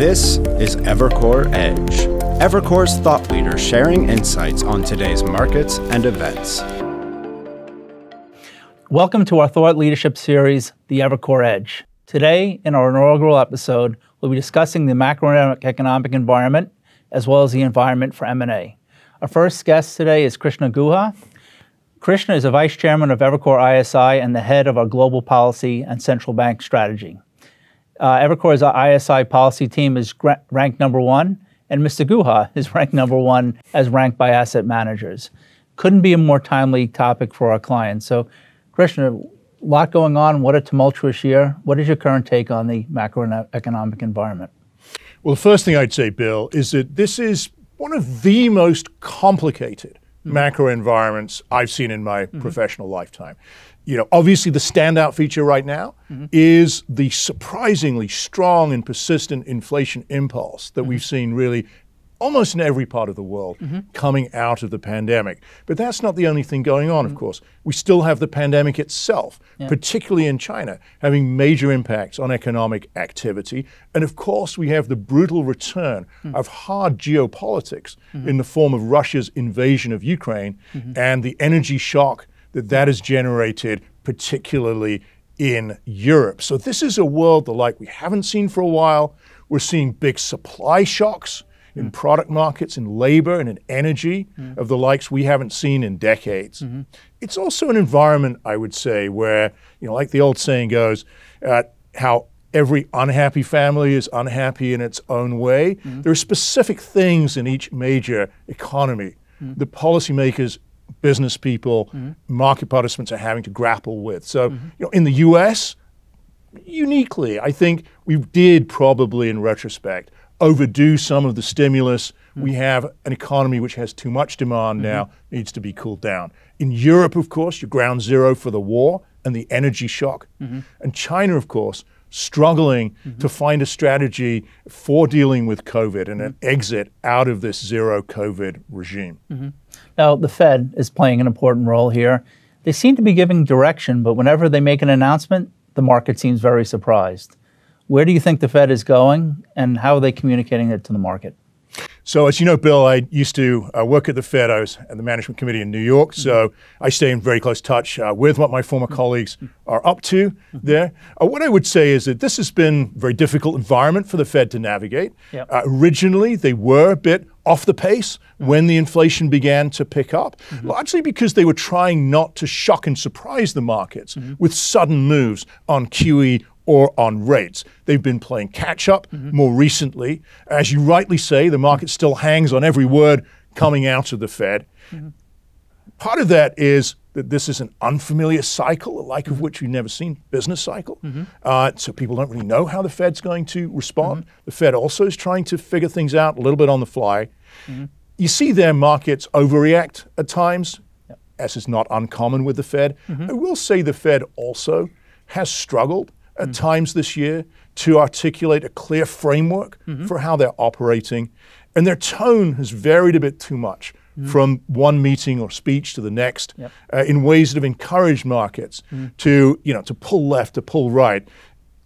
This is Evercore Edge, Evercore's thought leader sharing insights on today's markets and events. Welcome to our thought leadership series, The Evercore Edge. Today, in our inaugural episode, we'll be discussing the macroeconomic economic environment as well as the environment for M&A. Our first guest today is Krishna Guha. Krishna is a vice chairman of Evercore ISI and the head of our global policy and central bank strategy. Uh, Evercore's ISI policy team is gra- ranked number one, and Mr. Guha is ranked number one as ranked by asset managers. Couldn't be a more timely topic for our clients. So, Krishna, a lot going on. What a tumultuous year. What is your current take on the macroeconomic environment? Well, the first thing I'd say, Bill, is that this is one of the most complicated mm-hmm. macro environments I've seen in my mm-hmm. professional lifetime you know, obviously the standout feature right now mm-hmm. is the surprisingly strong and persistent inflation impulse that mm-hmm. we've seen really almost in every part of the world mm-hmm. coming out of the pandemic. But that's not the only thing going on, of mm-hmm. course. We still have the pandemic itself, yeah. particularly in China, having major impacts on economic activity. And of course, we have the brutal return mm. of hard geopolitics mm-hmm. in the form of Russia's invasion of Ukraine mm-hmm. and the energy shock that that is generated, particularly in Europe. So this is a world the like we haven't seen for a while. We're seeing big supply shocks in mm. product markets, in labor, and in energy mm. of the likes we haven't seen in decades. Mm-hmm. It's also an environment, I would say, where, you know, like the old saying goes, uh, how every unhappy family is unhappy in its own way. Mm-hmm. There are specific things in each major economy mm. the policymakers business people, mm-hmm. market participants are having to grapple with. So, mm-hmm. you know, in the U.S., uniquely, I think we did probably, in retrospect, overdo some of the stimulus. Mm-hmm. We have an economy which has too much demand mm-hmm. now, needs to be cooled down. In Europe, of course, you're ground zero for the war and the energy shock. Mm-hmm. And China, of course, struggling mm-hmm. to find a strategy for dealing with COVID and an exit out of this zero COVID regime. Now, the Fed is playing an important role here. They seem to be giving direction, but whenever they make an announcement, the market seems very surprised. Where do you think the Fed is going, and how are they communicating it to the market? So, as you know, Bill, I used to uh, work at the Fed. I was at the management committee in New York. Mm-hmm. So, I stay in very close touch uh, with what my former mm-hmm. colleagues are up to mm-hmm. there. Uh, what I would say is that this has been a very difficult environment for the Fed to navigate. Yep. Uh, originally, they were a bit off the pace mm-hmm. when the inflation began to pick up, mm-hmm. largely because they were trying not to shock and surprise the markets mm-hmm. with sudden moves on QE or on rates. They've been playing catch up mm-hmm. more recently. As you rightly say, the market still hangs on every word coming out of the Fed. Mm-hmm. Part of that is that this is an unfamiliar cycle, the like of mm-hmm. which we've never seen, business cycle. Mm-hmm. Uh, so people don't really know how the Fed's going to respond. Mm-hmm. The Fed also is trying to figure things out a little bit on the fly. Mm-hmm. You see their markets overreact at times, yep. as is not uncommon with the Fed. Mm-hmm. I will say the Fed also has struggled at mm-hmm. times this year to articulate a clear framework for how they're operating. And their tone has varied a bit too much mm. from one meeting or speech to the next yep. uh, in ways that have encouraged markets mm. to, you know, to pull left, to pull right,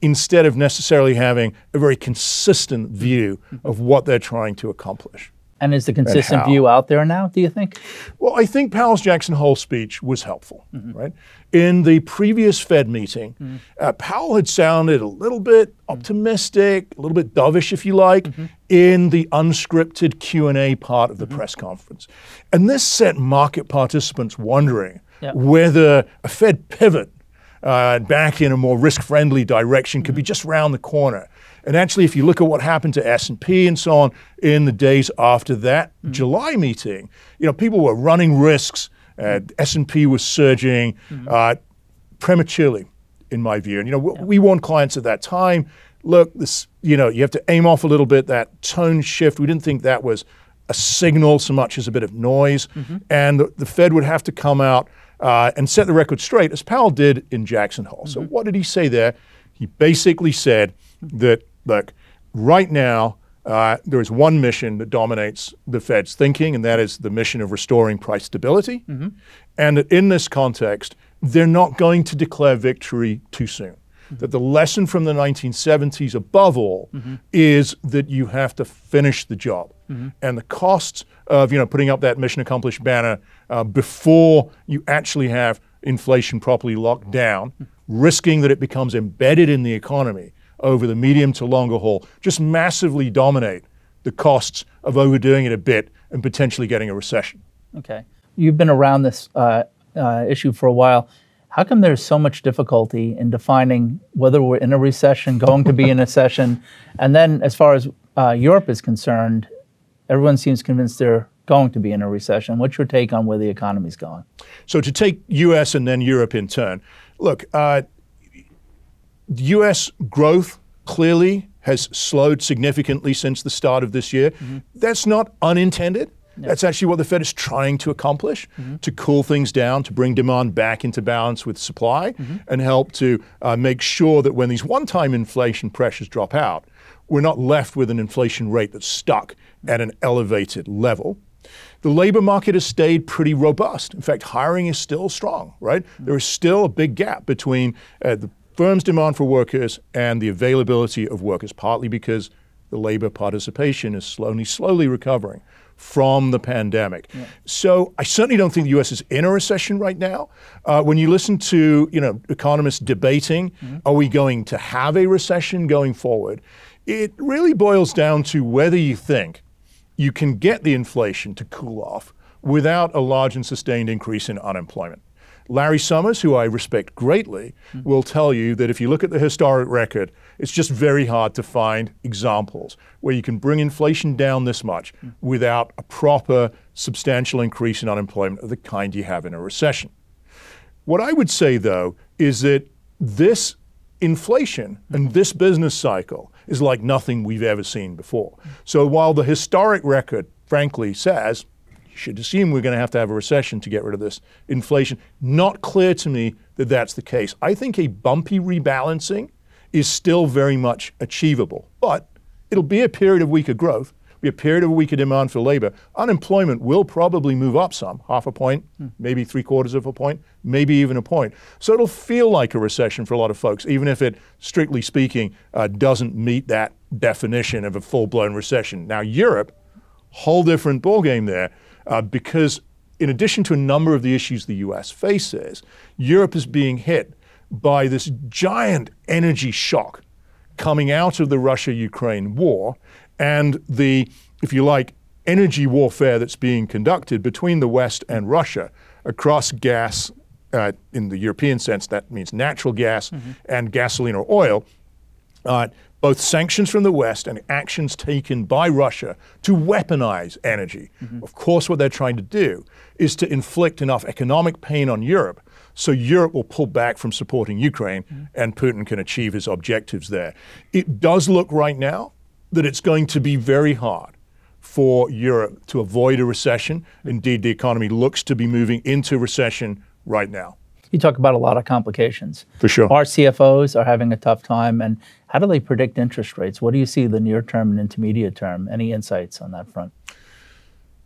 instead of necessarily having a very consistent view mm-hmm. of what they're trying to accomplish. And is the consistent view out there now, do you think? Well, I think Powell's Jackson Hole speech was helpful, mm-hmm. right? In the previous Fed meeting, mm-hmm. uh, Powell had sounded a little bit mm-hmm. optimistic, a little bit dovish, if you like, mm-hmm. in the unscripted Q&A part of the mm-hmm. press conference. And this set market participants wondering yep. whether a Fed pivot uh, back in a more risk-friendly direction could be mm-hmm. just around the corner. And actually, if you look at what happened to S&P and so on in the days after that mm-hmm. July meeting, you know, people were running risks. Uh, S&P was surging mm-hmm. uh, prematurely, in my view. And you know, yeah. we warned clients at that time. Look, this, you know, you have to aim off a little bit. That tone shift. We didn't think that was a signal so much as a bit of noise, mm-hmm. and the, the, Fed would have to come out uh, and set the record straight, as Powell did in Jackson Hole. So, what did he say there? He basically said that look, right now, uh, there is one mission that dominates the Fed's thinking, and that is the mission of restoring price stability. Mm-hmm. And in this context, they're not going to declare victory too soon. that the lesson from the 1970s, above all, is that you have to finish the job. And the costs of you know putting up that mission accomplished banner uh, before you actually have inflation properly locked down, risking that it becomes embedded in the economy over the medium to longer haul, just massively dominate the costs of overdoing it a bit and potentially getting a recession. Okay. You've been around this uh, uh, issue for a while. How come there's so much difficulty in defining whether we're in a recession, going to be in a recession? And then, as far as uh, Europe is concerned, everyone seems convinced they're going to be in a recession. What's your take on where the economy's going? So, to take US and then Europe in turn, look, uh, US growth clearly has slowed significantly since the start of this year. Mm-hmm. That's not unintended. That's actually what the Fed is trying to accomplish mm-hmm. to cool things down, to bring demand back into balance with supply, mm-hmm. and help to uh, make sure that when these one time inflation pressures drop out, we're not left with an inflation rate that's stuck at an elevated level. The labor market has stayed pretty robust. In fact, hiring is still strong, right? Mm-hmm. There is still a big gap between uh, the firm's demand for workers and the availability of workers, partly because the labor participation is slowly, slowly recovering from the pandemic. Yeah. So I certainly don't think the U.S. is in a recession right now. Uh, when you listen to you know economists debating, mm-hmm. are we going to have a recession going forward? It really boils down to whether you think you can get the inflation to cool off without a large and sustained increase in unemployment. Larry Summers, who I respect greatly, mm-hmm. will tell you that if you look at the historic record, it's just very hard to find examples where you can bring inflation down this much mm-hmm. without a proper, substantial increase in unemployment of the kind you have in a recession. What I would say, though, is that this inflation mm-hmm. and this business cycle is like nothing we've ever seen before. So while the historic record, frankly, says you should assume we're going to have to have a recession to get rid of this inflation. Not clear to me that that's the case. I think a bumpy rebalancing is still very much achievable, but it'll be a period of weaker growth, be a period of weaker demand for labor. Unemployment will probably move up some, half a point, hmm. maybe three quarters of a point, maybe even a point. So it'll feel like a recession for a lot of folks, even if it, strictly speaking, uh, doesn't meet that definition of a full blown recession. Now, Europe, whole different ballgame there uh, because, in addition to a number of the issues the US faces, Europe is being hit by this giant energy shock coming out of the Russia Ukraine war and the, if you like, energy warfare that's being conducted between the West and Russia across gas. Uh, in the European sense, that means natural gas mm-hmm. and gasoline or oil. Uh, both sanctions from the West and actions taken by Russia to weaponize energy. Mm-hmm. Of course, what they're trying to do is to inflict enough economic pain on Europe so Europe will pull back from supporting Ukraine mm-hmm. and Putin can achieve his objectives there. It does look right now that it's going to be very hard for Europe to avoid a recession. Mm-hmm. Indeed, the economy looks to be moving into recession right now you talk about a lot of complications. For sure. Our CFOs are having a tough time. And how do they predict interest rates? What do you see the near term and intermediate term? Any insights on that front?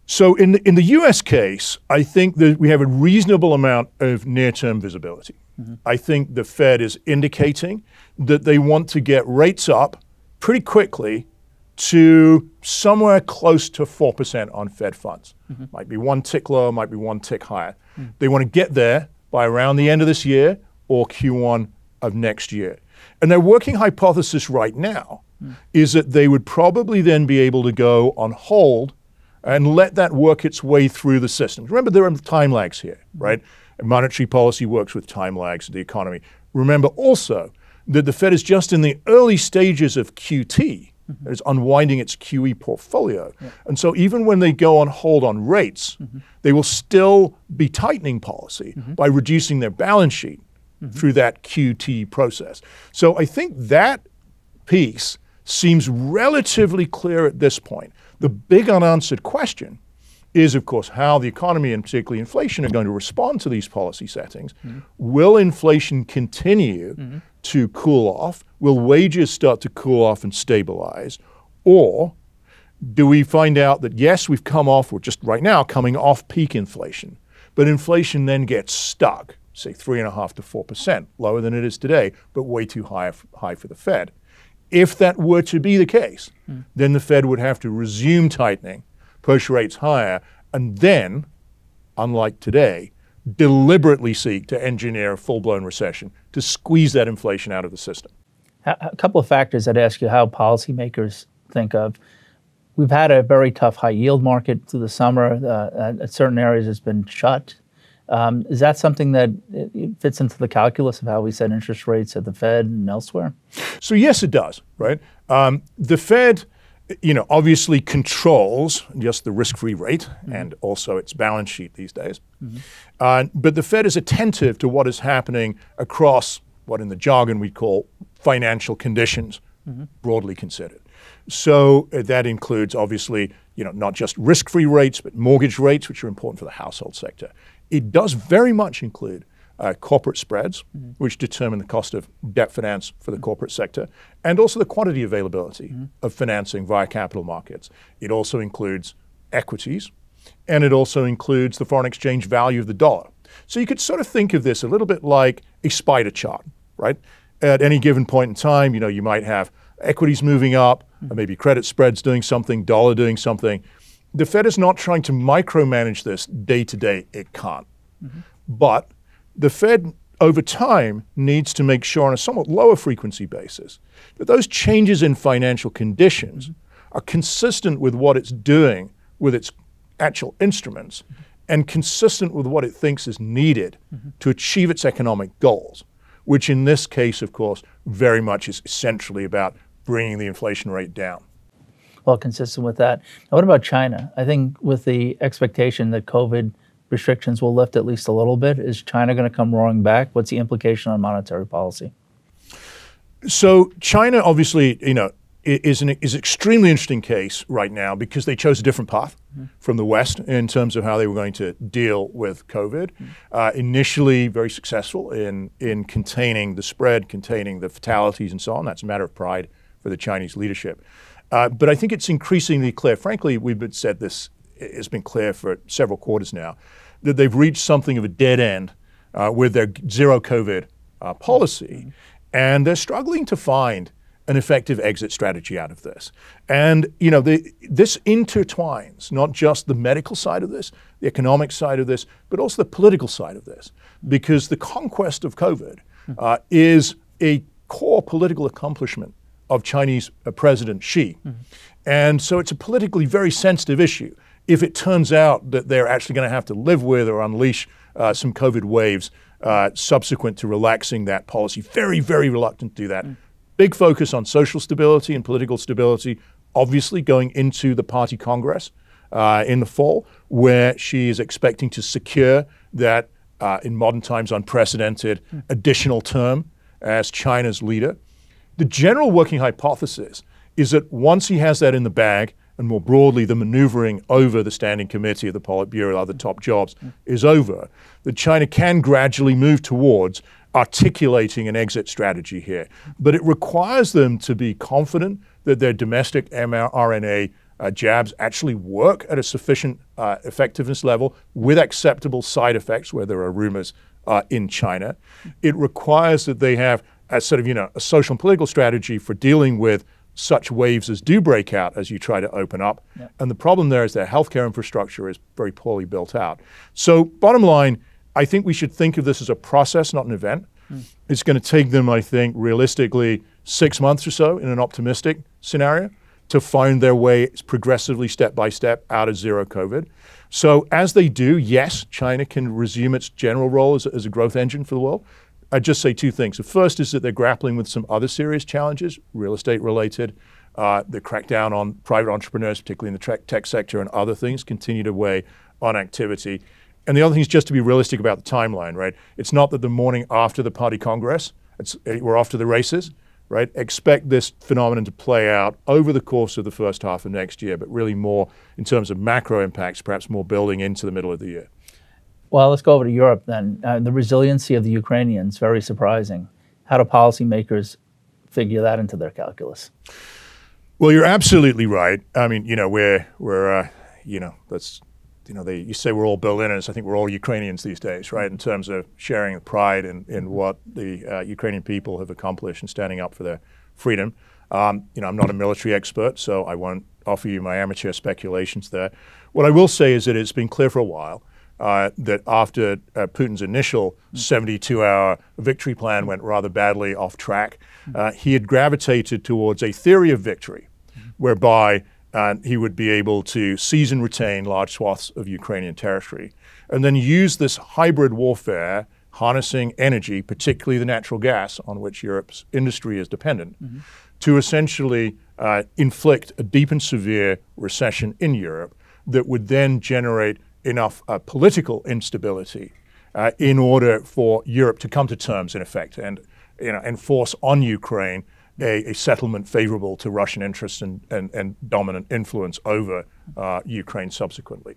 So, in the, in the US case, I think that we have a reasonable amount of near term visibility. Mm-hmm. I think the Fed is indicating that they want to get rates up pretty quickly to somewhere close to 4% on Fed funds. Mm-hmm. Might be one tick lower, might be one tick higher. Mm-hmm. They want to get there by around the end of this year or Q1 of next year. And their working hypothesis right now mm. is that they would probably then be able to go on hold and let that work its way through the system. Remember, there are time lags here, hmm. right? monetary policy works with time lags in the economy. Remember also that the Fed is just in the early stages of QT, Mm-hmm. It's unwinding its QE portfolio. Yeah. And so even when they go on hold on rates, mm-hmm. they will still be tightening policy mm-hmm. by reducing their balance sheet mm-hmm. through that QT process. So I think that piece seems relatively clear at this point. The big unanswered question is, of course, how the economy and particularly inflation are going to respond to these policy settings. Mm-hmm. Will inflation continue mm-hmm to cool off? Will wages start to cool off and stabilize? Or do we find out that yes, we've come off, we're just right now coming off peak inflation, but inflation then gets stuck say three and a half to four percent, lower than it is today, but way too high, high for the Fed. If that were to be the case, mm. then the Fed would have to resume tightening, push rates higher, and then, unlike today, deliberately seek to engineer a full blown recession to squeeze that inflation out of the system. A couple of factors I'd ask you how policymakers think of. We've had a very tough high yield market through the summer. Uh, at certain areas, it's been shut. Um, is that something that fits into the calculus of how we set interest rates at the Fed and elsewhere? So yes, it does. Right. Um, the Fed you know, obviously controls just the risk-free rate mm-hmm. and also its balance sheet these days. Mm-hmm. Uh, but the Fed is attentive to what is happening across what, in the jargon, we call financial conditions, mm-hmm. broadly considered. So uh, that includes, obviously, you know, not just risk-free rates, but mortgage rates, which are important for the household sector. It does very much include uh, corporate spreads, mm-hmm. which determine the cost of debt finance for the mm-hmm. corporate sector, and also the quantity availability mm-hmm. of financing via capital markets. It also includes equities, and it also includes the foreign exchange value of the dollar. So you could sort of think of this a little bit like a spider chart, right? At any given point in time, you know, you might have equities moving up, mm-hmm. maybe credit spreads doing something, dollar doing something. The Fed is not trying to micromanage this day to day. It can't. Mm-hmm. But the Fed over time needs to make sure on a somewhat lower frequency basis that those changes in financial conditions are consistent with what it's doing with its actual instruments and consistent with what it thinks is needed mm-hmm. to achieve its economic goals, which in this case, of course, very much is essentially about bringing the inflation rate down. Well, consistent with that. Now, what about China? I think with the expectation that COVID restrictions will lift at least a little bit? Is China going to come roaring back? What's the implication on monetary policy? So China, obviously, you know, is an is extremely interesting case right now because they chose a different path mm-hmm. from the West in terms of how they were going to deal with COVID. Mm-hmm. Uh, initially, very successful in in containing the spread, containing the fatalities, and so on. That's a matter of pride for the Chinese leadership. Uh, but I think it's increasingly clear. Frankly, we've been said this has been clear for several quarters now that they've reached something of a dead end uh, with their zero COVID uh, policy, mm-hmm. and they're struggling to find an effective exit strategy out of this. And you know, the, this intertwines not just the medical side of this, the economic side of this, but also the political side of this, because the conquest of COVID mm-hmm. uh, is a core political accomplishment of Chinese uh, President Xi. Mm-hmm. And so it's a politically very sensitive issue if it turns out that they're actually going to have to live with or unleash uh, some COVID waves uh, subsequent to relaxing that policy. Very, very reluctant to do that. Mm. Big focus on social stability and political stability, obviously going into the party congress uh, in the fall, where Xi is expecting to secure that, uh, in modern times, unprecedented mm. additional term as China's leader. The general working hypothesis is that once he has that in the bag, and more broadly, the maneuvering over the Standing Committee of the Politburo, other top jobs, is over, that China can gradually move towards articulating an exit strategy here. But it requires them to be confident that their domestic mRNA uh, jabs actually work at a sufficient uh, effectiveness level with acceptable side effects where there are rumors uh, in China. It requires that they have a sort of, you know, a social and political strategy for dealing with such waves as do break out as you try to open up. Yep. And the problem there is their healthcare infrastructure is very poorly built out. So, bottom line, I think we should think of this as a process, not an event. Mm. It's going to take them, I think, realistically, six months or so in an optimistic scenario to find their way progressively, step by step, out of zero COVID. So, as they do, yes, China can resume its general role as, as a growth engine for the world. I'd just say two things. The first is that they're grappling with some other serious challenges, real estate related. Uh, the crackdown on private entrepreneurs, particularly in the tech sector, and other things continue to weigh on activity. And the other thing is just to be realistic about the timeline, right? It's not that the morning after the party congress, we're off to the races, right? Expect this phenomenon to play out over the course of the first half of next year, but really more in terms of macro impacts, perhaps more building into the middle of the year. Well, let's go over to Europe then. Uh, the resiliency of the Ukrainians, very surprising. How do policymakers figure that into their calculus? Well, you're absolutely right. I mean, you know, we're, we're uh, you know, let's you know, they, you say we're all Berliners. I think we're all Ukrainians these days, right? In terms of sharing pride in, in what the uh, Ukrainian people have accomplished and standing up for their freedom. Um, you know, I'm not a military expert, so I won't offer you my amateur speculations there. What I will say is that it's been clear for a while uh, that after uh, Putin's initial 72 hour victory plan went rather badly off track, uh, he had gravitated towards a theory of victory whereby uh, he would be able to seize and retain large swaths of Ukrainian territory and then use this hybrid warfare. Harnessing energy, particularly the natural gas on which Europe's industry is dependent, mm-hmm. to essentially uh, inflict a deep and severe recession in Europe that would then generate enough uh, political instability uh, in order for Europe to come to terms, in effect, and you know, enforce on Ukraine a, a settlement favorable to Russian interests and, and, and dominant influence over uh, Ukraine subsequently.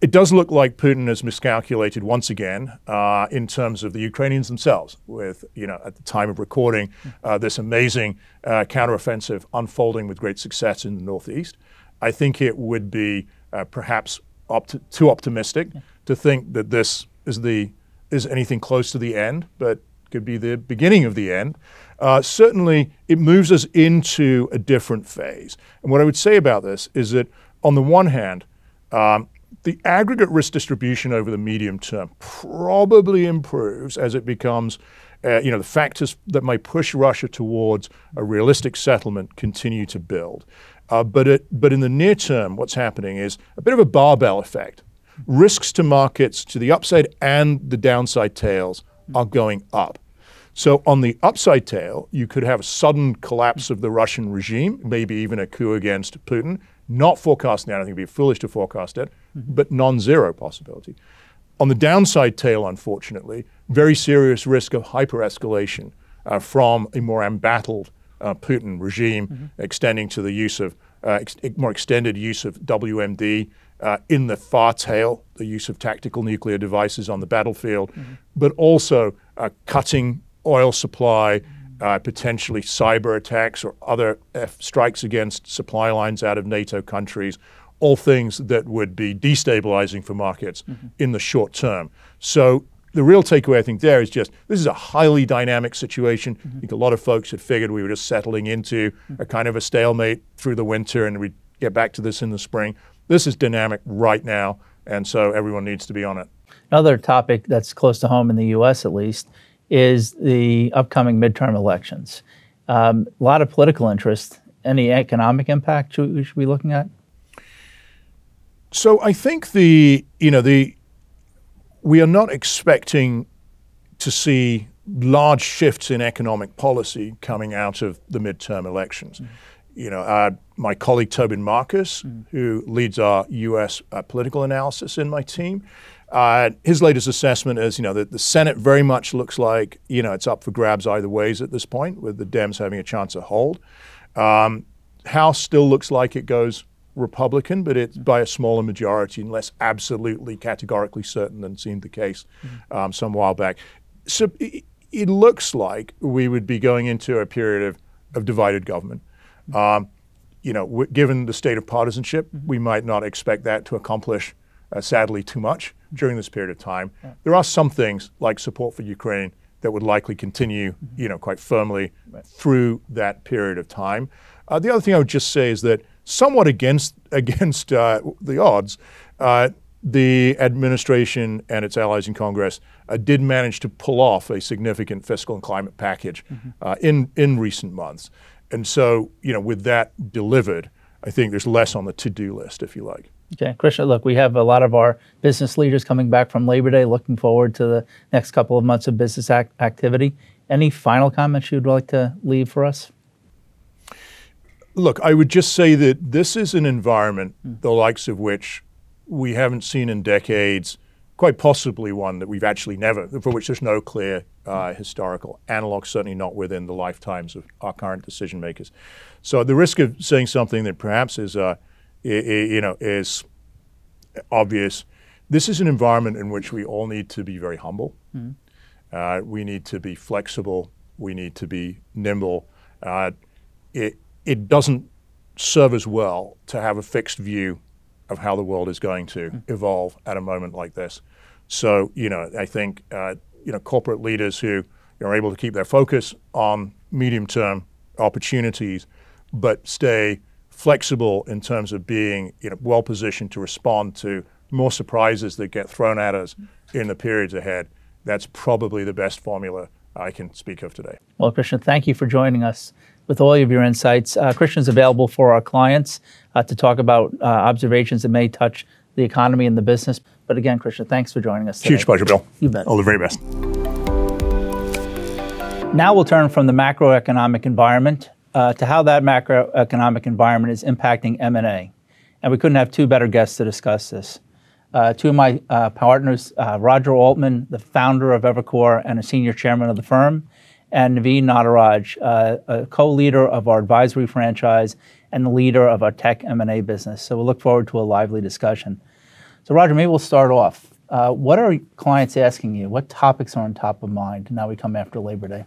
It does look like Putin has miscalculated once again uh, in terms of the Ukrainians themselves, with, you know, at the time of recording, uh, this amazing uh, counteroffensive unfolding with great success in the Northeast. I think it would be uh, perhaps opt- too optimistic yeah. to think that this is the is anything close to the end, but could be the beginning of the end. Uh, certainly, it moves us into a different phase. And what I would say about this is that, on the one hand, um, the aggregate risk distribution over the medium term probably improves as it becomes, uh, you know, the factors that may push Russia towards a realistic settlement continue to build. Uh, but, it, but in the near term, what's happening is a bit of a barbell effect. Risks to markets to the upside and the downside tails are going up. So on the upside tail, you could have a sudden collapse of the Russian regime, maybe even a coup against Putin. Not forecasting that, I think it'd be foolish to forecast it, but non-zero possibility. On the downside tail, unfortunately, very serious risk of hyper-escalation uh, from a more embattled uh, Putin regime, mm-hmm. extending to the use of uh, ex- more extended use of WMD uh, in the far tail, the use of tactical nuclear devices on the battlefield, mm-hmm. but also uh, cutting oil supply, uh, potentially cyber attacks or other F- strikes against supply lines out of NATO countries, all things that would be destabilizing for markets mm-hmm. in the short term. So the real takeaway I think there is just this is a highly dynamic situation. Mm-hmm. I think a lot of folks had figured we were just settling into mm-hmm. a kind of a stalemate through the winter and we'd get back to this in the spring. This is dynamic right now, and so everyone needs to be on it. Another topic that's close to home in the U.S. at least is the upcoming midterm elections. Um, a lot of political interest. Any economic impact we should be looking at? So I think the you know the we are not expecting to see large shifts in economic policy coming out of the midterm elections. Mm. You know, uh, my colleague Tobin Marcus, mm. who leads our U.S. Uh, political analysis in my team, uh, his latest assessment is, you know, that the Senate very much looks like, you know, it's up for grabs either ways at this point, with the Dems having a chance to hold. Um, House still looks like it goes Republican, but it's by a smaller majority and less absolutely categorically certain than seemed the case mm-hmm. um, some while back. So it, it, looks like we would be going into a period of, of divided government. Mm-hmm. Um, you know, w- given the state of partisanship, mm-hmm. we might not expect that to accomplish, uh, sadly, too much mm-hmm. during this period of time. Yeah. There are some things like support for Ukraine that would likely continue, mm-hmm. you know, quite firmly right. through that period of time. Uh, the other thing I would just say is that somewhat against against uh, the odds, uh, the administration and its allies in Congress uh, did manage to pull off a significant fiscal and climate package mm-hmm. Uh, in in recent months, and so you know with that delivered, I think there's less on the to-do list, if you like. Okay, Krishna, look, we have a lot of our business leaders coming back from Labor Day, looking forward to the next couple of months of business ac- activity. Any final comments you'd like to leave for us? Look, I would just say that this is an environment, mm. the likes of which we haven't seen in decades, quite possibly one that we've actually never, for which there's no clear uh, historical analog, certainly not within the lifetimes of our current decision makers. So the risk of saying something that perhaps is, uh, you know, is obvious. This is an environment in which we all need to be very humble. Mm. Uh, we need to be flexible. We need to be nimble. Uh, it, it doesn't serve as well to have a fixed view of how the world is going to evolve at a moment like this. So, you know, I think, uh, you know, corporate leaders who are able to keep their focus on medium term opportunities, but stay flexible in terms of being you know, well positioned to respond to more surprises that get thrown at us in the periods ahead. That's probably the best formula I can speak of today. Well, Krishna, thank you for joining us with all of your insights. Uh, Krishna's available for our clients uh, to talk about uh, observations that may touch the economy and the business. But again, Krishna, thanks for joining us. Today. Huge pleasure, Bill. You bet. All the very best. Now we'll turn from the macroeconomic environment uh, to how that macroeconomic environment is impacting M&A. And we couldn't have two better guests to discuss this. Uh, two of my uh, partners, uh, Roger Altman, the founder of Evercore and a senior chairman of the firm, and Naveen Nataraj, uh, a co-leader of our advisory franchise and the leader of our tech M&A business. So we'll look forward to a lively discussion. So Roger, maybe we'll start off. Uh, what are clients asking you? What topics are on top of mind now we come after Labor Day?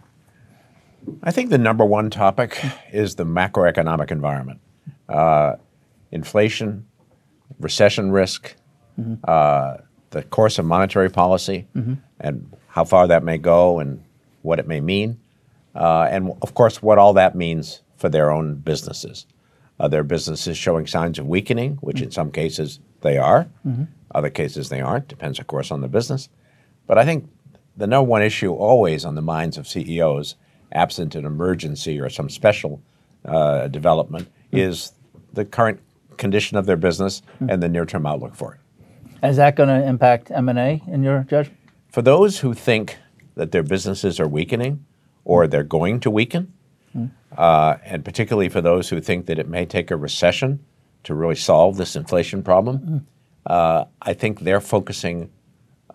I think the number one topic is the macroeconomic environment. Uh, inflation, recession risk, mm-hmm. uh, the course of monetary policy, mm-hmm. and how far that may go and what it may mean, uh, and of course, what all that means for their own businesses. Are their businesses showing signs of weakening, which mm-hmm. in some cases they are, mm-hmm. other cases they aren't, depends, of course, on the business. But I think the number one issue always on the minds of CEOs absent an emergency or some special uh, development, mm-hmm. is the current condition of their business mm-hmm. and the near-term outlook for it. Is that going to impact M&A in your judgment? For those who think that their businesses are weakening or they're going to weaken, mm-hmm. uh, and particularly for those who think that it may take a recession to really solve this inflation problem, mm-hmm. uh, I think they're focusing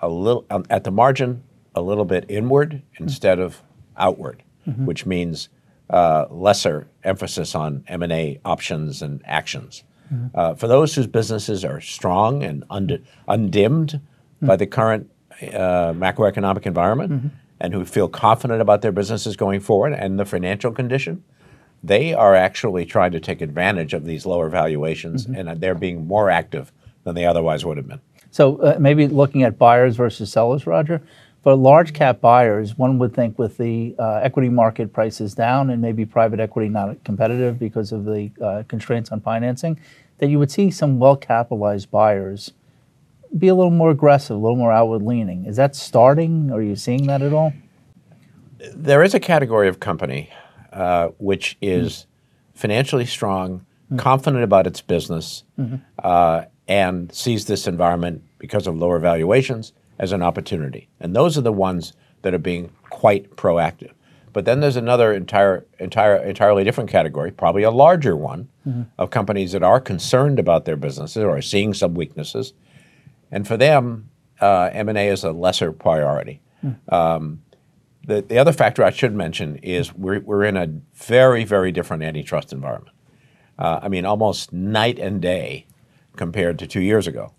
a little um, at the margin, a little bit inward mm-hmm. instead of outward mm-hmm. which means uh, lesser emphasis on M&A options and actions. Mm-hmm. Uh, for those whose businesses are strong and und- undimmed mm-hmm. by the current uh, macroeconomic environment mm-hmm. and who feel confident about their businesses going forward and the financial condition, they are actually trying to take advantage of these lower valuations mm-hmm. and they're being more active than they otherwise would have been. So uh, maybe looking at buyers versus sellers, Roger. For large cap buyers, one would think with the uh, equity market prices down and maybe private equity not competitive because of the uh, constraints on financing, that you would see some well capitalized buyers be a little more aggressive, a little more outward leaning. Is that starting? Are you seeing that at all? There is a category of company uh, which is mm. financially strong, mm. confident about its business, mm-hmm. Uh, and sees this environment because of lower valuations as an opportunity. And those are the ones that are being quite proactive. But then there's another entire, entire, entirely different category, probably a larger one, mm-hmm. of companies that are concerned about their businesses or are seeing some weaknesses. And for them, uh, M&A is a lesser priority. Mm. Um, the, the other factor I should mention is we're, we're in a very, very different antitrust environment. Uh, I mean, almost night and day compared to two years ago.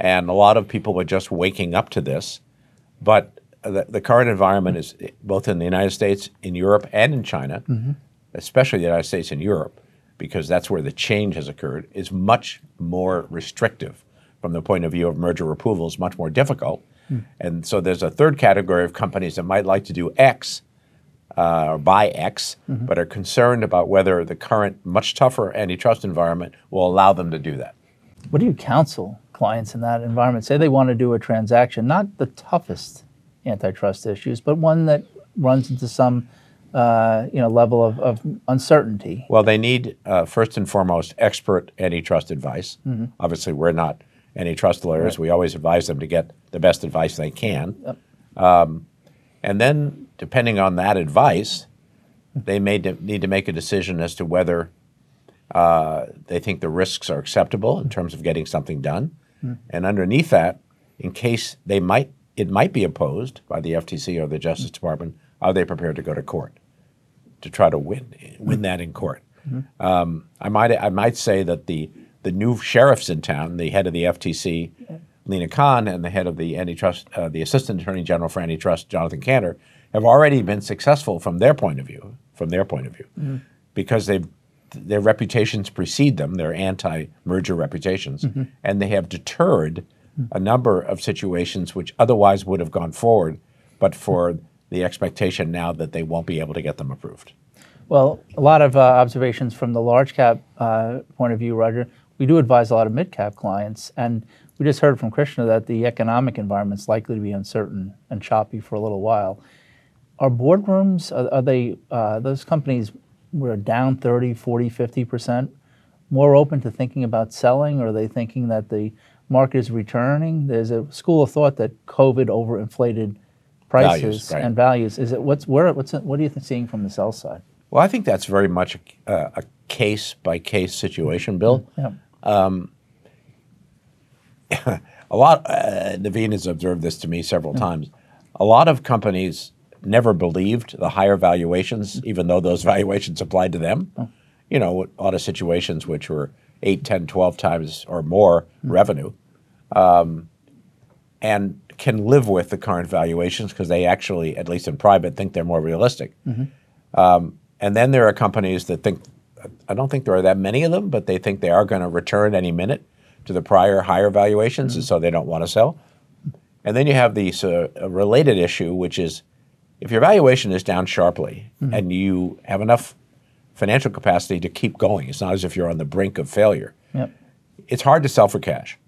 And a lot of people were just waking up to this. But the, the current environment is both in the United States, in Europe, and in China, mm-hmm. especially the United States and Europe, because that's where the change has occurred, is much more restrictive from the point of view of merger approvals, much more difficult. Mm. And so there's a third category of companies that might like to do X uh, or buy X, mm-hmm. but are concerned about whether the current, much tougher antitrust environment will allow them to do that. What do you counsel clients in that environment say they want to do a transaction, not the toughest antitrust issues, but one that runs into some uh, you know level of, of, uncertainty. Well, they need uh, first and foremost expert antitrust advice. Mm-hmm. Obviously, we're not antitrust lawyers. Right. We always advise them to get the best advice they can, yep. um, and then depending on that advice, they may de- need to make a decision as to whether uh, they think the risks are acceptable in terms of getting something done, Mm. And underneath that, in case they might, it might be opposed by the FTC or the Justice mm. Department, are they prepared to go to court to try to win win mm. that in court? Mm-hmm. Um, I might I might say that the the new sheriffs in town, the head of the FTC, Lina Khan, and the head of the antitrust, uh, the assistant attorney general for antitrust, Jonathan Kanter, have already been successful from their point of view. From their point of view, mm-hmm. because they've their reputations precede them, their anti-merger reputations, and they have deterred a number of situations which otherwise would have gone forward, but for the expectation now that they won't be able to get them approved. Well, a lot of uh, observations from the large cap uh, point of view, Roger. We do advise a lot of mid cap clients, and we just heard from Krishna that the economic environment is likely to be uncertain and choppy for a little while. Are boardrooms, are, are they, uh, those companies were down 30, 40, 50%, more open to thinking about selling, or are they thinking that the market is returning? There's a school of thought that COVID overinflated prices Values, right. and values. Is it what's where what's what are you seeing from the sell side? Well, I think that's very much a, uh, a case by case situation, Bill. Yeah. a lot, uh, Naveen has observed this to me several times. A lot of companies never believed the higher valuations, even though those valuations applied to them. You know, a lot of situations which were 8, 10, 12 times or more revenue, um, and can live with the current valuations because they actually, at least in private, think they're more realistic. Um, and then there are companies that think, I don't think there are that many of them, but they think they are going to return any minute to the prior higher valuations, and so they don't want to sell. And then you have the uh, related issue, which is if your valuation is down sharply and you have enough financial capacity to keep going, it's not as if you're on the brink of failure. Yep. It's hard to sell for cash,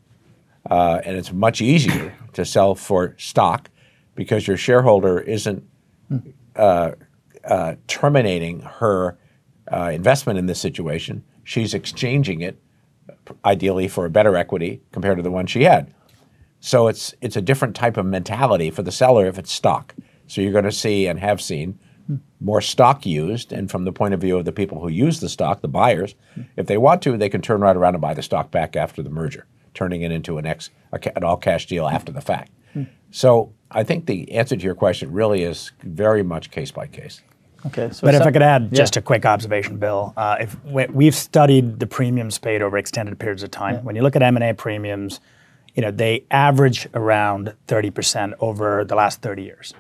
uh, and it's much easier to sell for stock because your shareholder isn't uh, uh, terminating her uh, investment in this situation. She's exchanging it, ideally for a better equity compared to the one she had. So it's it's a different type of mentality for the seller if it's stock. So you're going to see and have seen more stock used, and from the point of view of the people who use the stock, the buyers, if they want to, they can turn right around and buy the stock back after the merger, turning it into an ex an all cash deal after the fact. So I think the answer to your question really is very much case by case. Okay. So But if I could add Yeah. just a quick observation, Bill, uh, if we, we've studied the premiums paid over extended periods of time. When you look at M and A premiums, you know they average around 30% over the last 30 years.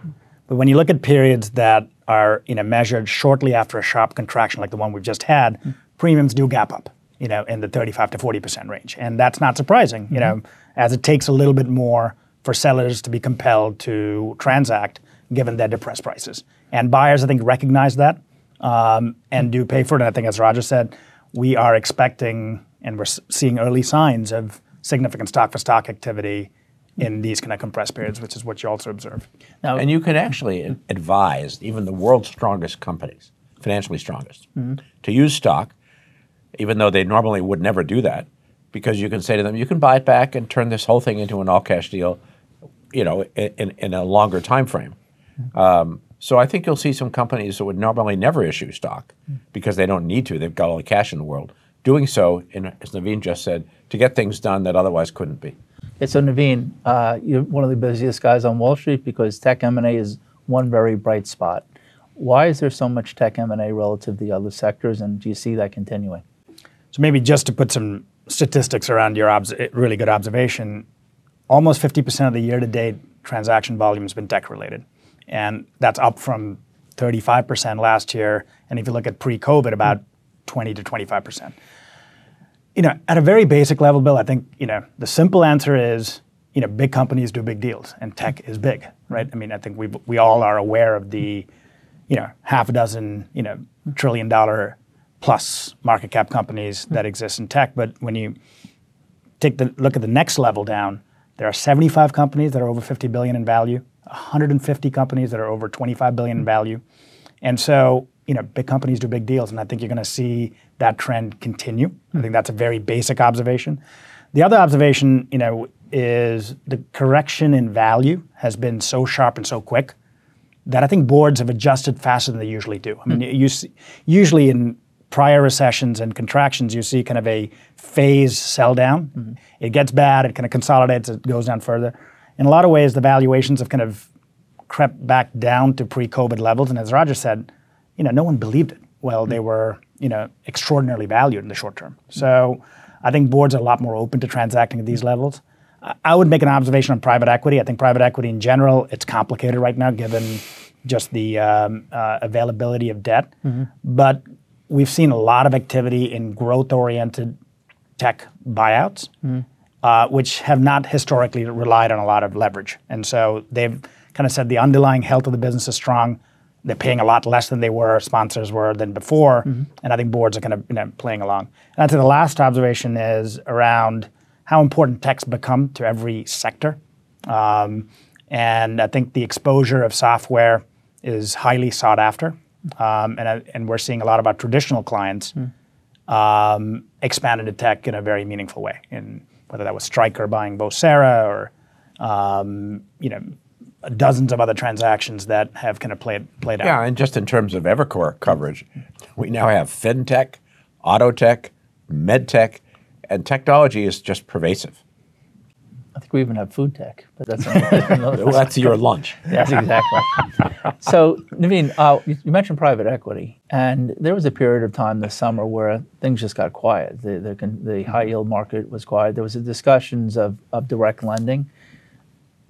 But when you look at periods that are you know measured shortly after a sharp contraction like the one we've just had, premiums do gap up, you know, in the 35 to 40% range, and that's not surprising, you know, as it takes a little bit more for sellers to be compelled to transact given their depressed prices. And buyers, I think, recognize that um, and do pay for it. And I think, as Roger said, we are expecting and we're seeing early signs of significant stock for stock activity in these kind of compressed periods, which is what you also observe. Now, And you can actually advise even the world's strongest companies, financially strongest, to use stock, even though they normally would never do that, because you can say to them, you can buy it back and turn this whole thing into an all-cash deal, you know, in, in, in a longer time frame. Um, so I think you'll see some companies that would normally never issue stock because they don't need to. They've got all the cash in the world. Doing so, in, as Naveen just said, to get things done that otherwise couldn't be. So Naveen, uh, you're one of the busiest guys on Wall Street because tech M&A is one very bright spot. Why is there so much tech M&A relative to the other sectors, and do you see that continuing? So maybe just to put some statistics around your obs- really good observation, almost 50% of the year-to-date transaction volume has been tech-related, and that's up from 35% last year. And if you look at pre-COVID, about 20 to 25%. You know, at a very basic level, Bill, I think you know the simple answer is you know big companies do big deals, and tech is big, right? I mean, I think we we all are aware of the you know half a dozen you know trillion dollar plus market cap companies that exist in tech, but when you take the look at the next level down, there are 75 companies that are over 50 billion in value, 150 companies that are over 25 billion in value. And so, you know, big companies do big deals, and I think you're going to see that trend continue. I think that's a very basic observation. The other observation, you know, is the correction in value has been so sharp and so quick that I think boards have adjusted faster than they usually do. I mean, hmm. you see, usually in prior recessions and contractions, you see kind of a phase sell down. Mm-hmm. It gets bad, it kind of consolidates, it goes down further. In a lot of ways, the valuations have kind of crept back down to pre-COVID levels, and as Roger said, you know, no one believed it. Well, they were, you know, extraordinarily valued in the short term. So, I think boards are a lot more open to transacting at these levels. I- would make an observation on private equity. I think private equity in general, it's complicated right now given just the um, uh, availability of debt. But we've seen a lot of activity in growth-oriented tech buyouts, uh, which have not historically relied on a lot of leverage. And so they've kind of said the underlying health of the business is strong. They're paying a lot less than they were, sponsors were than before, and I think boards are kind of you know, playing along. And I'd say the last observation is around how important tech's become to every sector. Um, and I think the exposure of software is highly sought after. Um, and, I- and we're seeing a lot of our traditional clients um, expand into tech in a very meaningful way. And whether that was Stryker buying Vocera or um, you know dozens of other transactions that have kind of played played out. Yeah, and just in terms of Evercore coverage, we now have fintech, auto tech, med and technology is just pervasive. I think we even have food tech, but that's another. Well, that's your lunch. Yes, exactly. so, Naveen, uh, you you mentioned private equity, and there was a period of time this summer where things just got quiet. The, the, the high yield market was quiet. There was a discussions of, of direct lending.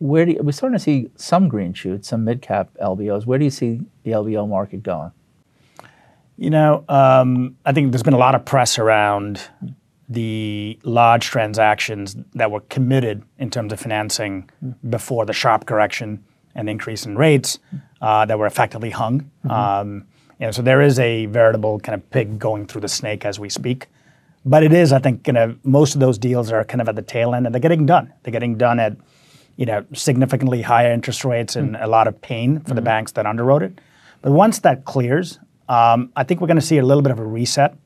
Where do you, we're starting to see some green shoots, some mid cap LBOs. Where do you see the LBO market going? You know, um, I think there's been a lot of press around the large transactions that were committed in terms of financing before the sharp correction and increase in rates uh, that were effectively hung. Um, you know, so there is a veritable kind of pig going through the snake as we speak. But it is, I think, you know, most of those deals are kind of at the tail end, and they're getting done. They're getting done at, you know, significantly higher interest rates and a lot of pain for the banks that underwrote it. But once that clears, um, I think we're going to see a little bit of a reset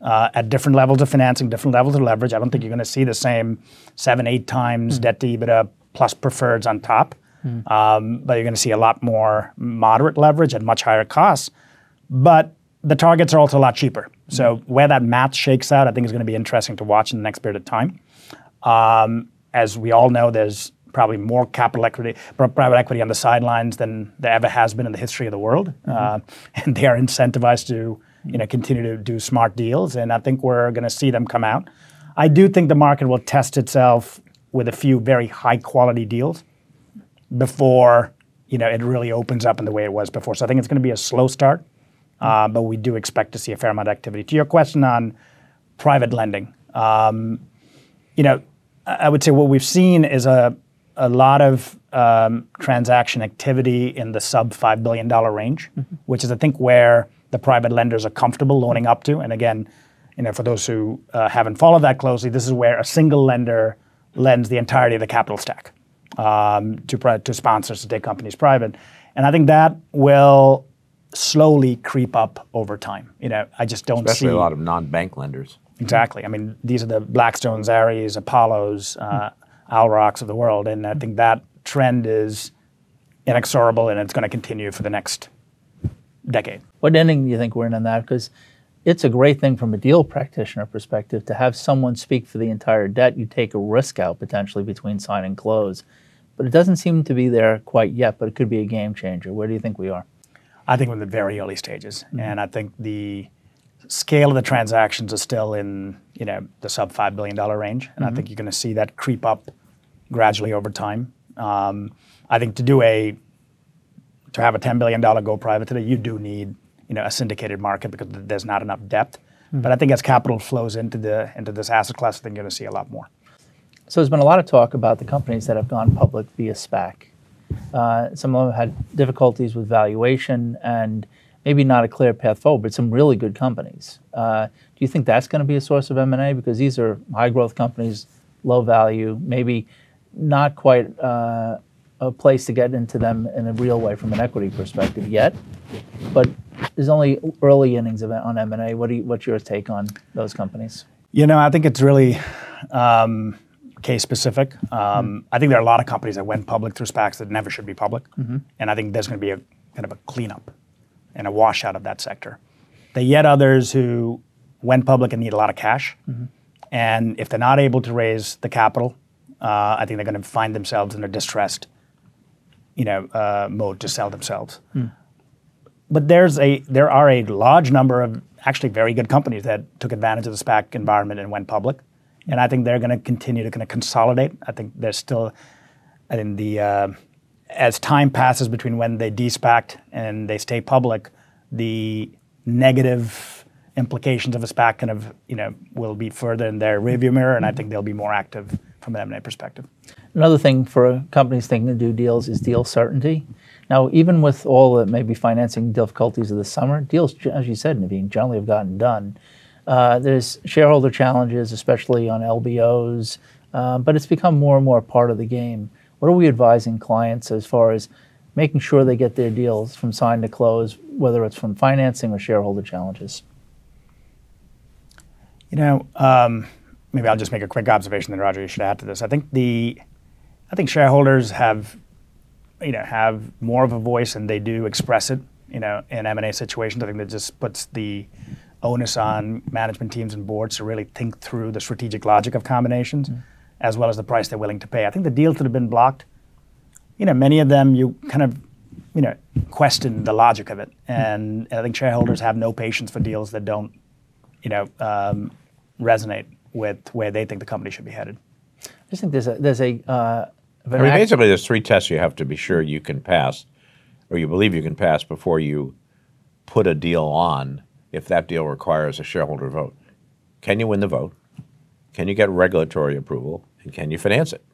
uh, at different levels of financing, different levels of leverage. I don't think you're going to see the same seven, eight times debt to EBITDA plus preferreds on top. Um, but you're going to see a lot more moderate leverage at much higher costs. But the targets are also a lot cheaper. So where that math shakes out, I think is going to be interesting to watch in the next period of time. Um, as we all know, there's probably more capital equity, private equity on the sidelines than there ever has been in the history of the world, uh, and they are incentivized to, you know, continue to do smart deals. And I think we're going to see them come out. I do think the market will test itself with a few very high quality deals before, you know, it really opens up in the way it was before. So I think it's going to be a slow start, uh, but we do expect to see a fair amount of activity. To your question on private lending, um, you know, I would say what we've seen is a, a lot of um, transaction activity in the sub $5 billion range, which is, I think, where the private lenders are comfortable loaning up to. And again, you know, for those who uh, haven't followed that closely, this is where a single lender lends the entirety of the capital stack um, to, pri- to sponsors to take companies private. And I think that will slowly creep up over time. You know, I just don't Especially see a lot of non-bank lenders. Exactly. I mean, these are the Blackstones, Ares, Apollos, uh, Owl Rocks of the world, and I think that trend is inexorable, and it's going to continue for the next decade. What inning do you think we're in on that? Because it's a great thing from a deal practitioner perspective to have someone speak for the entire debt. You take a risk out potentially between sign and close. But it doesn't seem to be there quite yet, but it could be a game changer. Where do you think we are? I think we're in the very early stages, mm-hmm. and I think the scale of the transactions is still in you know the sub five billion dollar range, and I think you're going to see that creep up gradually over time. Um, I think to do a to have a ten billion dollar go private today, you do need you know a syndicated market because there's not enough depth. But I think as capital flows into the into this asset class, I think you're going to see a lot more. So there's been a lot of talk about the companies that have gone public via SPAC. Uh, some of them had difficulties with valuation and maybe not a clear path forward, but some really good companies. Uh, do you think that's going to be a source of M&A? Because these are high growth companies, low value, maybe not quite uh, a place to get into them in a real way from an equity perspective yet. But there's only early innings of, on M&A. What do you, what's your take on those companies? You know, I think it's really um, case specific. Um, I think there are a lot of companies that went public through SPACs that never should be public, and I think there's going to be a kind of a cleanup and a washout of that sector. There are yet others who went public and need a lot of cash, and if they're not able to raise the capital, uh, I think they're going to find themselves in a distressed, you know, uh, mode to sell themselves. But there's a there are a large number of actually very good companies that took advantage of the SPAC environment and went public, and I think they're going to continue to kind of consolidate. I think there's still, I think the uh, as time passes between when they de-SPACed and they stay public, the negative implications of a SPAC kind of, you know, will be further in their rearview mirror, and I think they'll be more active from an M&A perspective. Another thing for companies thinking to do deals is deal certainty. Now, even with all the maybe financing difficulties of the summer, deals, as you said, Naveen, generally have gotten done. Uh, there's shareholder challenges, especially on LBOs, uh, but it's become more and more part of the game. What are we advising clients as far as making sure they get their deals from sign to close, whether it's from financing or shareholder challenges? You know, um, maybe I'll just make a quick observation, then Roger, you should add to this. I think the, I think shareholders have, you know, have more of a voice and they do express it. You know, in M&A situations, I think that just puts the onus on management teams and boards to really think through the strategic logic of combinations, mm. As well as the price they're willing to pay. I think the deals that have been blocked, you know, many of them you kind of, you know, question the logic of it, and I think shareholders have no patience for deals that don't, you know, um, resonate with where they think the company should be headed. I just think there's a there's a. Uh, I mean, basically, there's three tests you have to be sure you can pass, or you believe you can pass before you put a deal on. If that deal requires a shareholder vote, can you win the vote? Can you get regulatory approval? And can you finance it?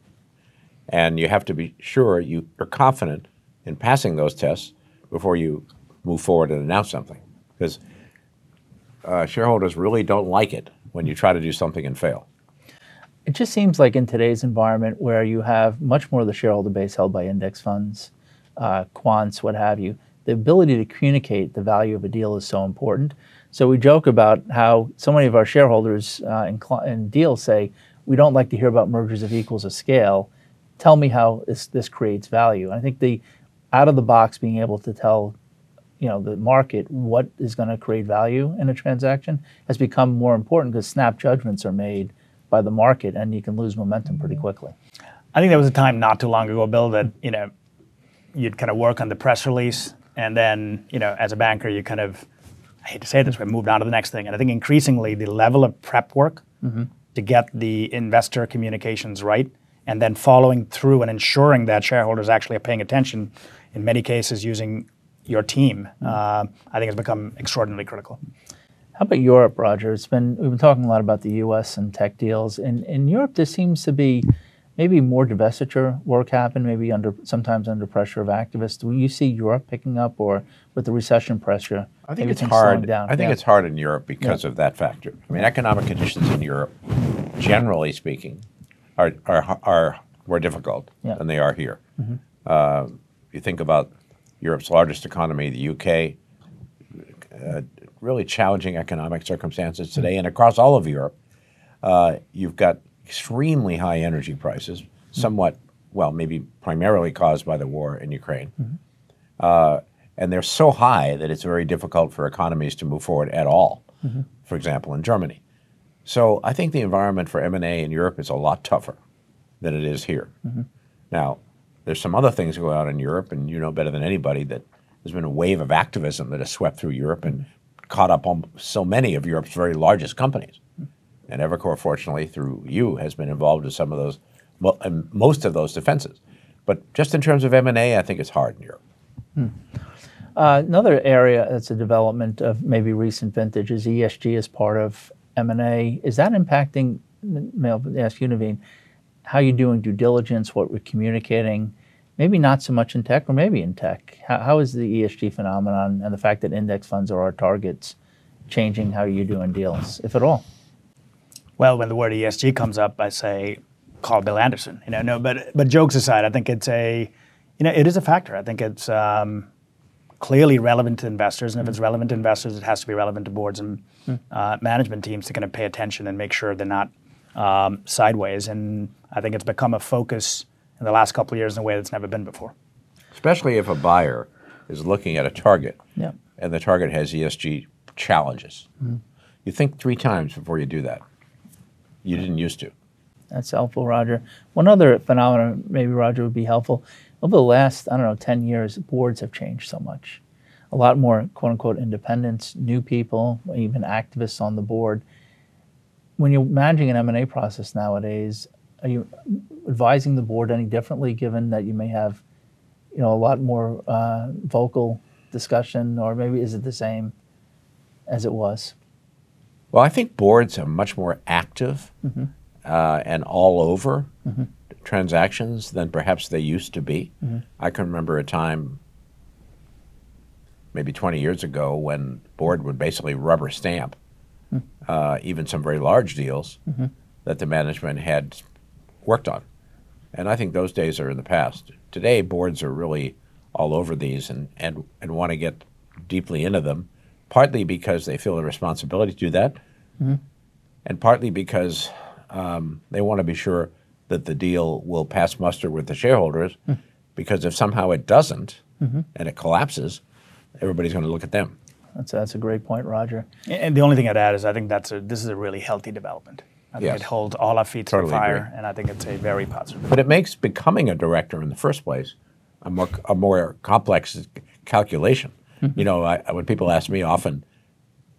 And you have to be sure you are confident in passing those tests before you move forward and announce something, because uh, shareholders really don't like it when you try to do something and fail. It just seems like in today's environment where you have much more of the shareholder base held by index funds, uh, quants, what have you, the ability to communicate the value of a deal is so important. So we joke about how so many of our shareholders uh, in, in, deals say, we don't like to hear about mergers of equals of scale. Tell me how this, this creates value. And I think the out of the box being able to tell you know the market what is going to create value in a transaction has become more important because snap judgments are made by the market and you can lose momentum pretty quickly. I think there was a time not too long ago, Bill, that you know you'd kind of work on the press release and then you know as a banker you kind of I hate to say this, but moved on to the next thing. And I think increasingly the level of prep work mm-hmm. to get the investor communications right and then following through and ensuring that shareholders actually are paying attention, in many cases using your team, uh, I think has become extraordinarily critical. How about Europe, Roger? It's been we've been talking a lot about the U.S. and tech deals. In in Europe, there seems to be maybe more divestiture work happen, maybe under sometimes under pressure of activists. Do you see Europe picking up, or with the recession pressure? I think it's hard. I think yeah. it's hard in Europe because yeah. of that factor. I mean, economic conditions in Europe, generally speaking, are are, are more difficult yeah. than they are here. Mm-hmm. Uh, you think about Europe's largest economy, the UK, uh, really challenging economic circumstances today, and across all of Europe, uh, you've got extremely high energy prices, somewhat, well, maybe primarily caused by the war in Ukraine. Mm-hmm. Uh, and they're so high that it's very difficult for economies to move forward at all, mm-hmm. for example, in Germany. So I think the environment for M&A in Europe is a lot tougher than it is here. Mm-hmm. Now, there's some other things going on in Europe, and you know better than anybody that there's been a wave of activism that has swept through Europe and caught up on so many of Europe's very largest companies. And Evercore, fortunately, through you, has been involved in some of those, well, most of those defenses. But just in terms of M&A, I think it's hard in Europe. Hmm. Uh, another area that's a development of maybe recent vintage is ESG as part of M&A. Is that impacting, may I'll ask you, Naveen, how you're doing due diligence, what we're communicating, maybe not so much in tech or maybe in tech. How, how is the ESG phenomenon and the fact that index funds are our targets changing how you're doing deals, if at all? Well, when the word ESG comes up, I say, call Bill Anderson. You know, no, but but jokes aside, I think it's a, you know, it is a factor. I think it's um, clearly relevant to investors, and if mm. it's relevant to investors, it has to be relevant to boards and mm. uh, management teams to kind of pay attention and make sure they're not um, sideways. And I think it's become a focus in the last couple of years in a way that's never been before. Especially if a buyer is looking at a target yeah. and the target has ESG challenges. Mm-hmm. You think three times before you do that. You didn't used to. That's helpful, Roger. One other phenomenon, maybe Roger would be helpful. Over the last, I don't know, 10 years, boards have changed so much. A lot more quote unquote independence, new people, even activists on the board. When you're managing an M&A process nowadays, are you advising the board any differently, given that you may have, you know, a lot more uh, vocal discussion, or maybe is it the same as it was? Well, I think boards are much more active mm-hmm. uh, and all over mm-hmm. transactions than perhaps they used to be. Mm-hmm. I can remember a time, maybe 20 years ago, when board would basically rubber stamp hmm. uh, even some very large deals that the management had worked on. And I think those days are in the past. Today, boards are really all over these and, and, and want to get deeply into them, partly because they feel a responsibility to do that, and partly because um, they want to be sure that the deal will pass muster with the shareholders. Because if somehow it doesn't and it collapses, everybody's going to look at them. That's, that's a great point, Roger. And the only thing I'd add is I think that's a, this is a really healthy development. I think Yes. it holds all our feet to the fire, agree. and I think it's a very positive. But it makes becoming a director in the first place a more, a more complex calculation. You know, I, when people ask me often,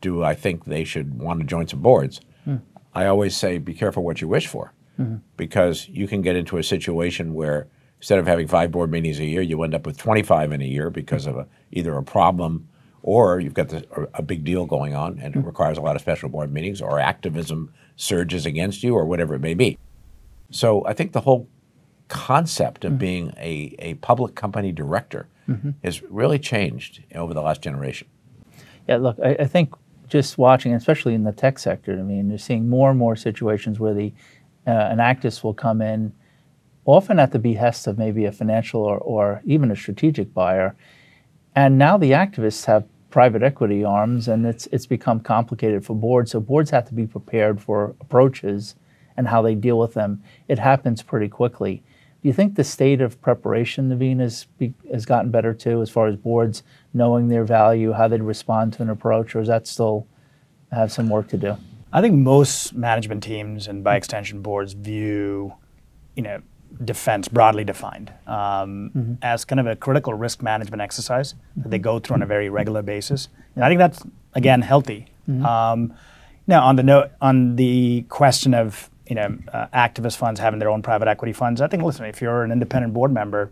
do I think they should want to join some boards? Hmm. I always say, be careful what you wish for, hmm. because you can get into a situation where instead of having five board meetings a year, you end up with 25 in a year because of a, either a problem or you've got the, a, a big deal going on and it hmm. requires a lot of special board meetings or activism surges against you or whatever it may be. So I think the whole concept of being a, a public company director mm-hmm. has really changed over the last generation. Yeah, look, I, I think just watching, especially in the tech sector, I mean, you're seeing more and more situations where the uh, an activist will come in, often at the behest of maybe a financial or, or even a strategic buyer, and now the activists have private equity arms, and it's it's become complicated for boards. So boards have to be prepared for approaches and how they deal with them. It happens pretty quickly. Do you think the state of preparation, Naveen, has be, has gotten better too, as far as boards knowing their value, how they'd respond to an approach, or is that still have some work to do? I think most management teams and by extension boards view, you know, defense broadly defined um, as kind of a critical risk management exercise that they go through on a very regular basis. And I think that's again healthy. Um, now on the note on the question of you know uh, activist funds having their own private equity funds, I think listen, if you're an independent board member,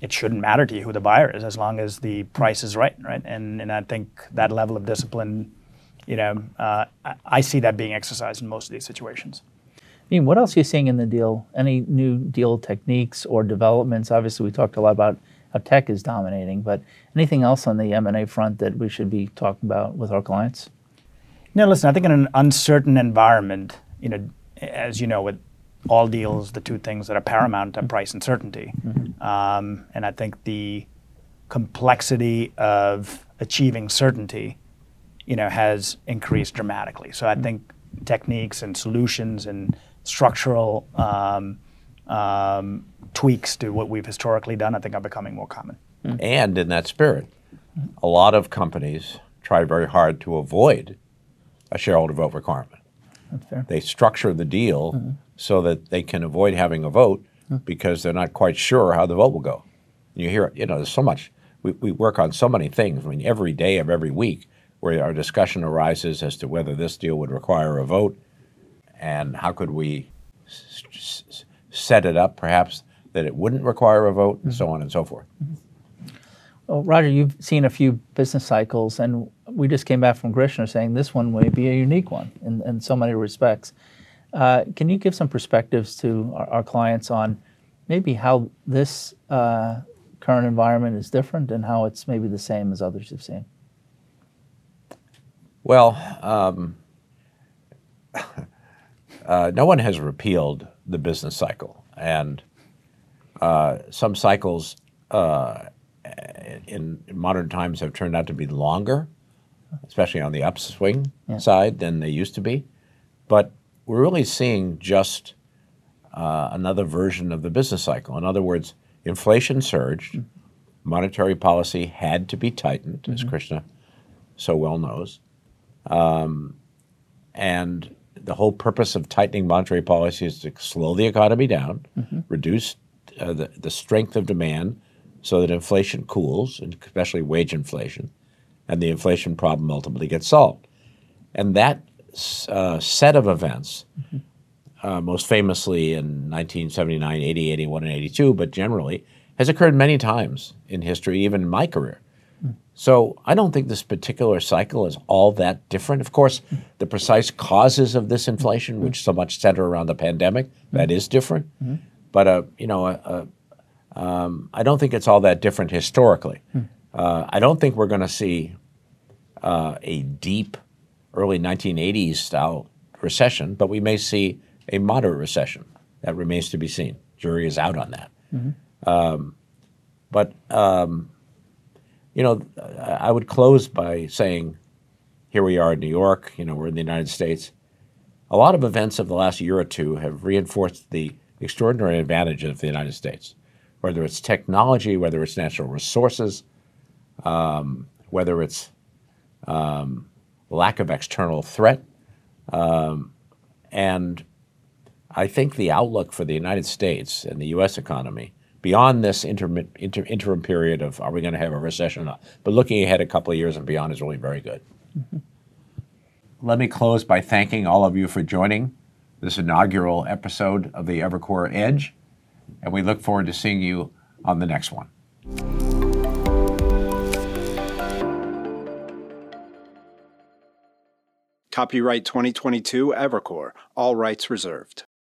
it shouldn't matter to you who the buyer is as long as the price is right, right? And and I think that level of discipline, you know, uh, I, I see that being exercised in most of these situations. I mean, what else are you seeing in the deal? Any new deal techniques or developments? Obviously, we talked a lot about how tech is dominating, but anything else on the M&A front that we should be talking about with our clients? No, listen, I think in an uncertain environment, you know, as you know, with all deals, the two things that are paramount are price and certainty. Um, and I think the complexity of achieving certainty, you know, has increased dramatically. So I think techniques and solutions and structural um, um, tweaks to what we've historically done, I think, are becoming more common. And in that spirit, a lot of companies try very hard to avoid a shareholder vote requirement. That's fair. They structure the deal mm-hmm. so that they can avoid having a vote mm. because they're not quite sure how the vote will go. You hear, you know, there's so much. We, we work on so many things. I mean, every day of every week, where our discussion arises as to whether this deal would require a vote, and how could we s- s- set it up, perhaps that it wouldn't require a vote, and mm-hmm. so on and so forth. Mm-hmm. Well, Roger, you've seen a few business cycles, and we just came back from Krishna saying this one may be a unique one in, in so many respects. Uh, can you give some perspectives to our, our clients on maybe how this uh, current environment is different and how it's maybe the same as others have seen? Well, um, uh, no one has repealed the business cycle, and uh, some cycles uh, in modern times have turned out to be longer, especially on the upswing side than they used to be. But we're really seeing just uh, another version of the business cycle. In other words, inflation surged, monetary policy had to be tightened, as Krishna so well knows. Um, and the whole purpose of tightening monetary policy is to slow the economy down, reduce uh, the, the strength of demand so that inflation cools, and especially wage inflation, and the inflation problem ultimately gets solved. And that uh, set of events, uh, most famously in 1979, 80, 81, and 82, but generally, has occurred many times in history, even in my career. So I don't think this particular cycle is all that different. Of course, the precise causes of this inflation, which so much center around the pandemic, that is different. But uh, you know, uh, um, I don't think it's all that different historically. Uh, I don't think we're going to see uh, a deep early 1980s style recession, but we may see a moderate recession. That remains to be seen. Jury is out on that. Um, but um, you know, I would close by saying, here we are in New York. You know, we're in the United States. A lot of events of the last year or two have reinforced the extraordinary advantage of the United States, whether it's technology, whether it's natural resources, um, whether it's um, lack of external threat. Um, and I think the outlook for the United States and the U.S. economy, beyond this intermi- inter- interim period of are we going to have a recession or not, but looking ahead a couple of years and beyond is really very good. Let me close by thanking all of you for joining this inaugural episode of the Evercore Edge, and we look forward to seeing you on the next one. Copyright 2022 Evercore, all rights reserved.